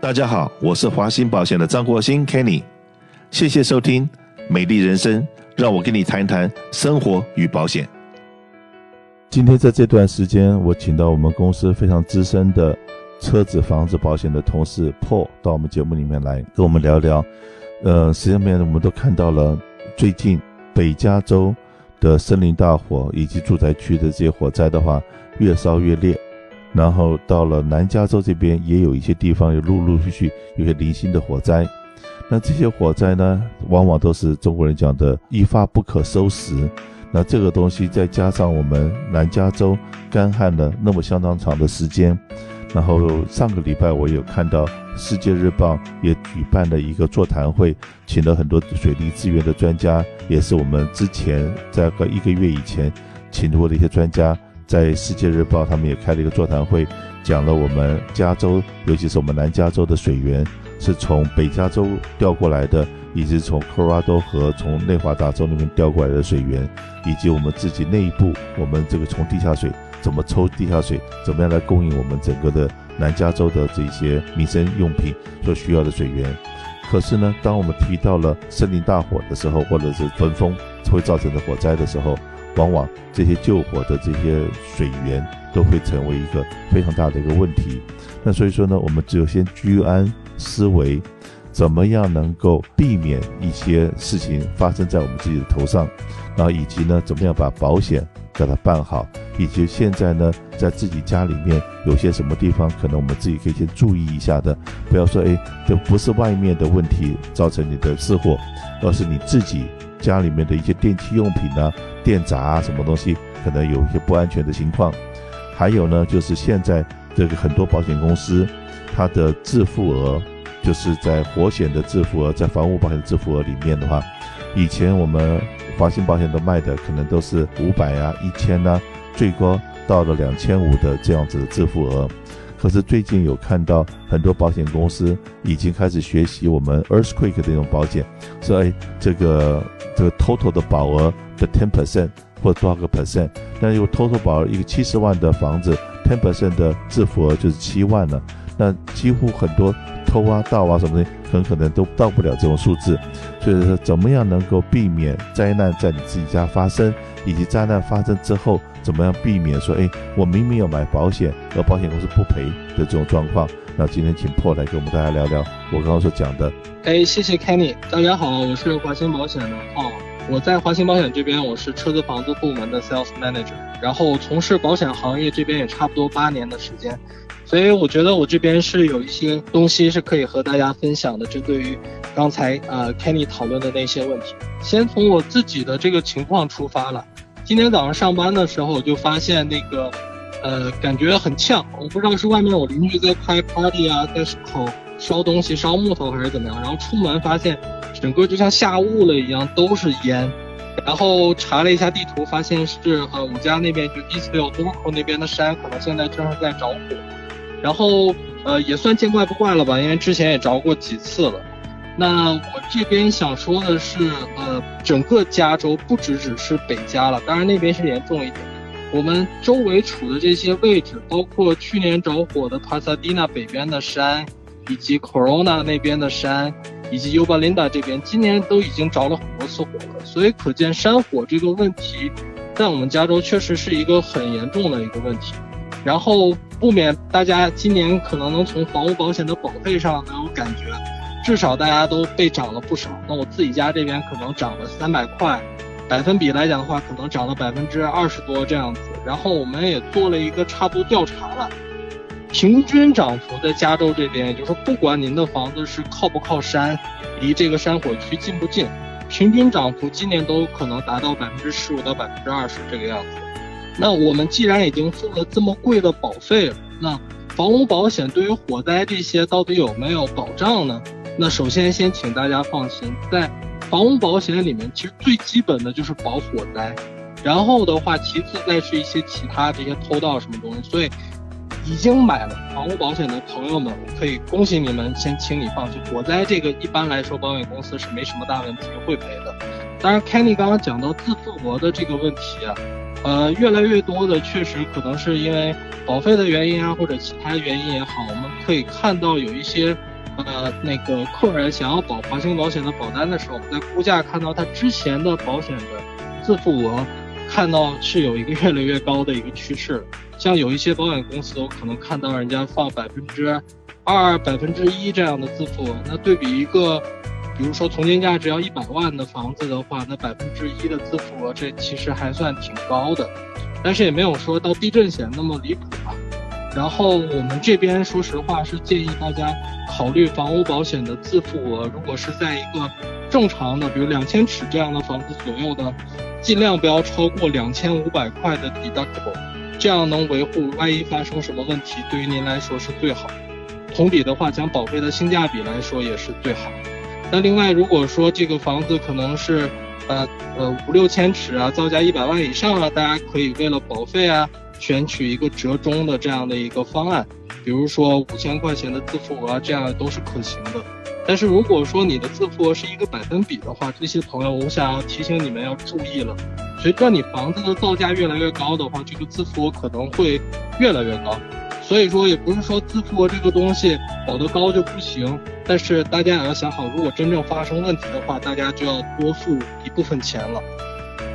大家好，我是华兴保险的张国兴 Kenny，谢谢收听美丽人生，让我跟你谈谈生活与保险。今天在这段时间，我请到我们公司非常资深的车子、房子保险的同事 Paul 到我们节目里面来跟我们聊聊。呃，实际上我们都看到了最近北加州的森林大火以及住宅区的这些火灾的话，越烧越烈。然后到了南加州这边，也有一些地方有陆陆续续有些零星的火灾。那这些火灾呢，往往都是中国人讲的“一发不可收拾”。那这个东西再加上我们南加州干旱了那么相当长的时间，然后上个礼拜我有看到《世界日报》也举办了一个座谈会，请了很多水利资源的专家，也是我们之前在个一个月以前请过的一些专家。在《世界日报》，他们也开了一个座谈会，讲了我们加州，尤其是我们南加州的水源是从北加州调过来的，以及从科罗拉多河、从内华达州那边调过来的水源，以及我们自己内部，我们这个从地下水怎么抽地下水，怎么样来供应我们整个的南加州的这些民生用品所需要的水源。可是呢，当我们提到了森林大火的时候，或者是焚风会造成的火灾的时候，往往这些救火的这些水源都会成为一个非常大的一个问题。那所以说呢，我们只有先居安思危，怎么样能够避免一些事情发生在我们自己的头上，然后以及呢，怎么样把保险给它办好，以及现在呢，在自己家里面有些什么地方可能我们自己可以先注意一下的，不要说哎，这不是外面的问题造成你的车祸，而是你自己。家里面的一些电器用品啊、电闸啊，什么东西可能有一些不安全的情况。还有呢，就是现在这个很多保险公司，它的自付额，就是在火险的自付额，在房屋保险的自付额里面的话，以前我们华兴保险都卖的可能都是五百啊、一千啊，最高到了两千五的这样子的自付额。可是最近有看到很多保险公司已经开始学习我们 earthquake 的一种保险，说哎，这个这个 total 的保额的 ten percent 或多少个 percent，但是有 total 保额一个七十万的房子，ten percent 的自付额就是七万了，那几乎很多偷啊盗啊什么的，很可能都到不了这种数字，所以说怎么样能够避免灾难在你自己家发生，以及灾难发生之后。怎么样避免说，哎，我明明有买保险，而保险公司不赔的这种状况？那今天请 Paul 来跟我们大家聊聊我刚刚所讲的。哎，谢谢 Kenny，大家好，我是华兴保险的 Paul，我在华鑫保险这边，我是车子房子部门的 Sales Manager，然后从事保险行业这边也差不多八年的时间，所以我觉得我这边是有一些东西是可以和大家分享的，针对于刚才呃 Kenny 讨论的那些问题，先从我自己的这个情况出发了。今天早上上班的时候，我就发现那个，呃，感觉很呛。我不知道是外面我邻居在开 party 啊，在烤烧东西、烧木头还是怎么样。然后出门发现，整个就像下雾了一样，都是烟。然后查了一下地图，发现是呃我家那边就 Eastville 东口那边的山，可能现在正是在着火。然后呃也算见怪不怪了吧，因为之前也着过几次了。那我这边想说的是，呃，整个加州不只只是北加了，当然那边是严重一点。我们周围处的这些位置，包括去年着火的帕萨迪纳北边的山，以及 Corona 那边的山，以及 Ubalinda 这边，今年都已经着了很多次火了。所以可见山火这个问题，在我们加州确实是一个很严重的一个问题。然后不免大家今年可能能从房屋保险的保费上能有感觉。至少大家都被涨了不少，那我自己家这边可能涨了三百块，百分比来讲的话，可能涨了百分之二十多这样子。然后我们也做了一个差不多调查了，平均涨幅在加州这边，也就是说不管您的房子是靠不靠山，离这个山火区近不近，平均涨幅今年都可能达到百分之十五到百分之二十这个样子。那我们既然已经付了这么贵的保费了，那房屋保险对于火灾这些到底有没有保障呢？那首先，先请大家放心，在房屋保险里面，其实最基本的就是保火灾，然后的话，其次再是一些其他这些偷盗什么东西。所以，已经买了房屋保险的朋友们，我可以恭喜你们，先请你放心，火灾这个一般来说，保险公司是没什么大问题会赔的。当然，Kenny 刚刚讲到自付额的这个问题啊，呃，越来越多的确实可能是因为保费的原因啊，或者其他原因也好，我们可以看到有一些。呃那个客人想要保华兴保险的保单的时候，在估价看到他之前的保险的自付额，看到是有一个越来越高的一个趋势。像有一些保险公司，我可能看到人家放百分之二、百分之一这样的自付额，那对比一个。比如说，从建价值要一百万的房子的话，那百分之一的自付额，这其实还算挺高的，但是也没有说到地震险那么离谱吧。然后我们这边说实话是建议大家考虑房屋保险的自付额，如果是在一个正常的，比如两千尺这样的房子左右的，尽量不要超过两千五百块的 deductible，这样能维护万一发生什么问题，对于您来说是最好。同比的话，讲保费的性价比来说也是最好。那另外，如果说这个房子可能是，呃呃五六千尺啊，造价一百万以上啊，大家可以为了保费啊，选取一个折中的这样的一个方案，比如说五千块钱的自付额，这样都是可行的。但是如果说你的自付额是一个百分比的话，这些朋友，我想要提醒你们要注意了，随着你房子的造价越来越高的话，这个自付额可能会越来越高。所以说，也不是说自付额这个东西保得高就不行，但是大家也要想好，如果真正发生问题的话，大家就要多付一部分钱了。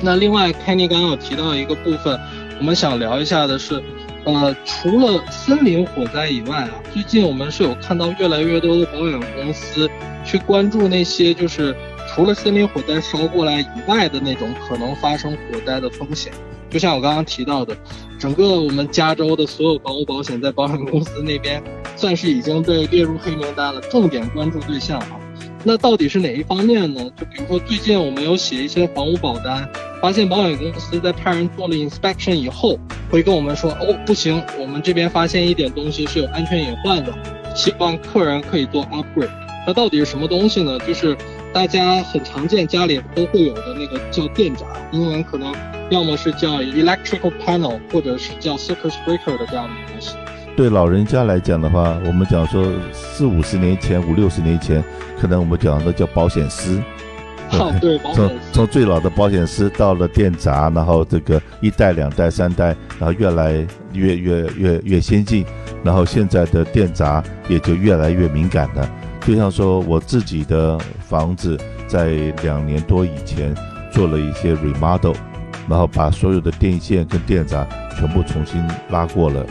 那另外，Kenny 刚刚有提到一个部分，我们想聊一下的是，呃，除了森林火灾以外啊，最近我们是有看到越来越多的保险公司去关注那些就是除了森林火灾烧过来以外的那种可能发生火灾的风险。就像我刚刚提到的，整个我们加州的所有房屋保险在保险公司那边算是已经被列入黑名单了，重点关注对象啊。那到底是哪一方面呢？就比如说最近我们有写一些房屋保单，发现保险公司在派人做了 inspection 以后，会跟我们说，哦，不行，我们这边发现一点东西是有安全隐患的，希望客人可以做 upgrade。那到底是什么东西呢？就是大家很常见家里都会有的那个叫电闸，英文可能。要么是叫 electrical panel，或者是叫 circuit breaker 的这样的东西。对老人家来讲的话，我们讲说四五十年前、五六十年前，可能我们讲的叫保险丝。对。从从最老的保险丝到了电闸，然后这个一代、两代、三代，然后越来越越越越先进，然后现在的电闸也就越来越敏感了。就像说我自己的房子，在两年多以前做了一些 remodel。然后把所有的电线跟电闸全部重新拉过了，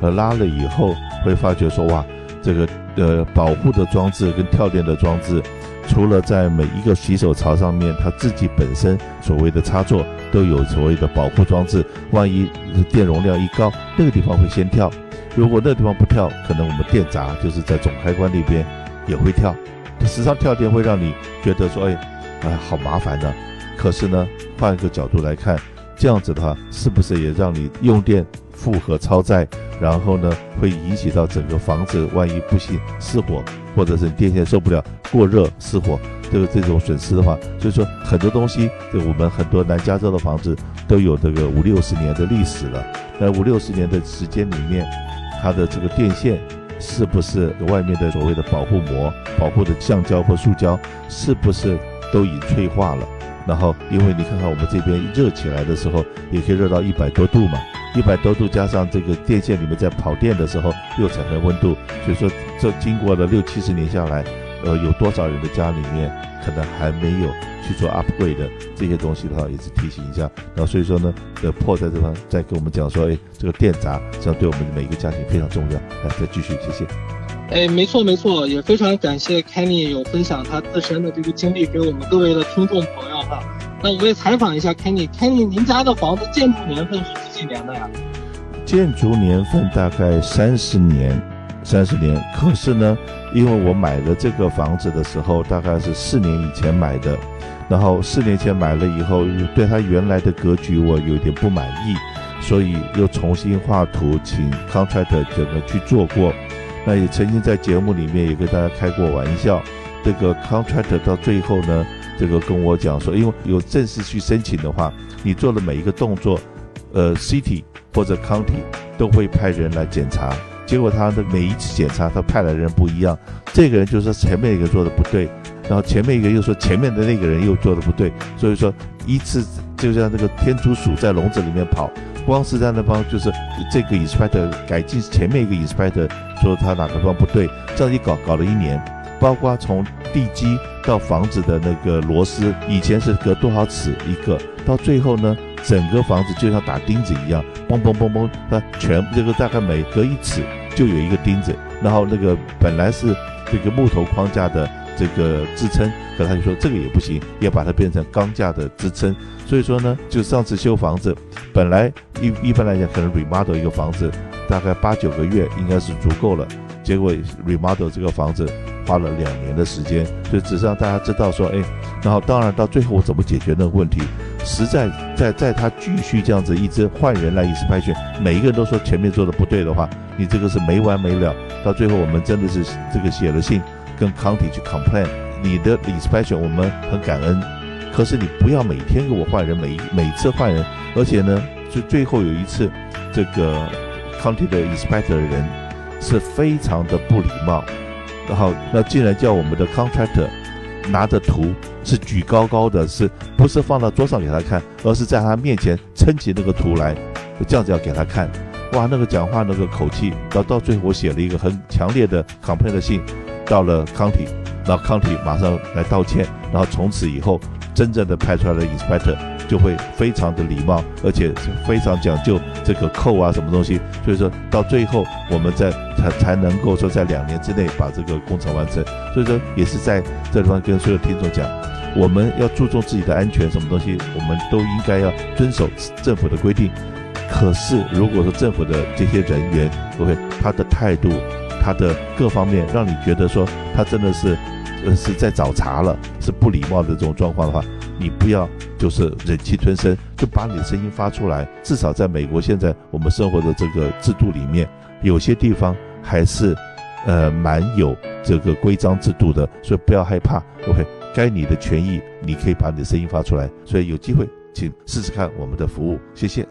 呃，拉了以后会发觉说，哇，这个呃保护的装置跟跳电的装置，除了在每一个洗手槽上面，它自己本身所谓的插座都有所谓的保护装置，万一电容量一高，那个地方会先跳。如果那个地方不跳，可能我们电闸就是在总开关那边也会跳。时常跳电会让你觉得说，哎，哎，好麻烦呢。可是呢，换一个角度来看，这样子的话，是不是也让你用电负荷超载，然后呢，会引起到整个房子万一不幸失火，或者是电线受不了过热失火，这个这种损失的话，所以说很多东西，对我们很多南加州的房子都有这个五六十年的历史了。那五六十年的时间里面，它的这个电线是不是外面的所谓的保护膜、保护的橡胶或塑胶，是不是都已脆化了？然后，因为你看看我们这边热起来的时候，也可以热到一百多度嘛，一百多度加上这个电线里面在跑电的时候又产生温度，所以说这经过了六七十年下来，呃，有多少人的家里面可能还没有去做 upgrade 的这些东西的话，也是提醒一下。然后所以说呢，呃，Paul 在这方再跟我们讲说，哎，这个电闸实际上对我们每一个家庭非常重要。来，再继续，谢谢。哎，没错没错，也非常感谢 Kenny 有分享他自身的这个经历给我们各位的听众朋友哈。那我也采访一下 Kenny，Kenny，您家的房子建筑年份是几几年的呀？建筑年份大概三十年，三十年。可是呢，因为我买了这个房子的时候，大概是四年以前买的，然后四年前买了以后，对它原来的格局我有点不满意，所以又重新画图，请 contractor 整个去做过。那也曾经在节目里面也跟大家开过玩笑，这个 Contract 到最后呢，这个跟我讲说，因为有正式去申请的话，你做的每一个动作，呃，city 或者 county 都会派人来检查，结果他的每一次检查他派来的人不一样，这个人就说前面一个做的不对，然后前面一个又说前面的那个人又做的不对，所以说一次就像这个天竺鼠在笼子里面跑。光是在那帮就是这个 inspector 改进前面一个 inspector 说他哪个地方不对，这样一搞搞了一年，包括从地基到房子的那个螺丝，以前是隔多少尺一个，到最后呢，整个房子就像打钉子一样，嘣嘣嘣嘣，它全这个大概每隔一尺就有一个钉子，然后那个本来是这个木头框架的这个支撑，可他就说这个也不行，要把它变成钢架的支撑。所以说呢，就上次修房子，本来一一般来讲可能 remodel 一个房子大概八九个月应该是足够了，结果 remodel 这个房子花了两年的时间，所以只是让大家知道说，哎，然后当然到最后我怎么解决那个问题，实在在在他继续这样子一直换人来 inspection，每一个人都说前面做的不对的话，你这个是没完没了，到最后我们真的是这个写了信跟 county 去 complain，你的 inspection 我们很感恩。可是你不要每天给我换人，每每次换人，而且呢，就最后有一次，这个 county 的 inspector 的人是非常的不礼貌，然后那竟然叫我们的 contractor 拿着图是举高高的，是不是放到桌上给他看，而是在他面前撑起那个图来，这样子要给他看，哇，那个讲话那个口气，到到最后我写了一个很强烈的 complaint 的信，到了 county，然后 county 马上来道歉，然后从此以后。真正的派出来的 inspector 就会非常的礼貌，而且非常讲究这个扣啊什么东西，所以说到最后我们在才才能够说在两年之内把这个工程完成。所以说也是在这地方跟所有听众讲，我们要注重自己的安全，什么东西我们都应该要遵守政府的规定。可是如果说政府的这些人员，OK，他的态度，他的各方面让你觉得说他真的是。呃，是在找茬了，是不礼貌的这种状况的话，你不要就是忍气吞声，就把你的声音发出来。至少在美国现在我们生活的这个制度里面，有些地方还是呃蛮有这个规章制度的，所以不要害怕。OK，该你的权益，你可以把你的声音发出来。所以有机会，请试试看我们的服务，谢谢。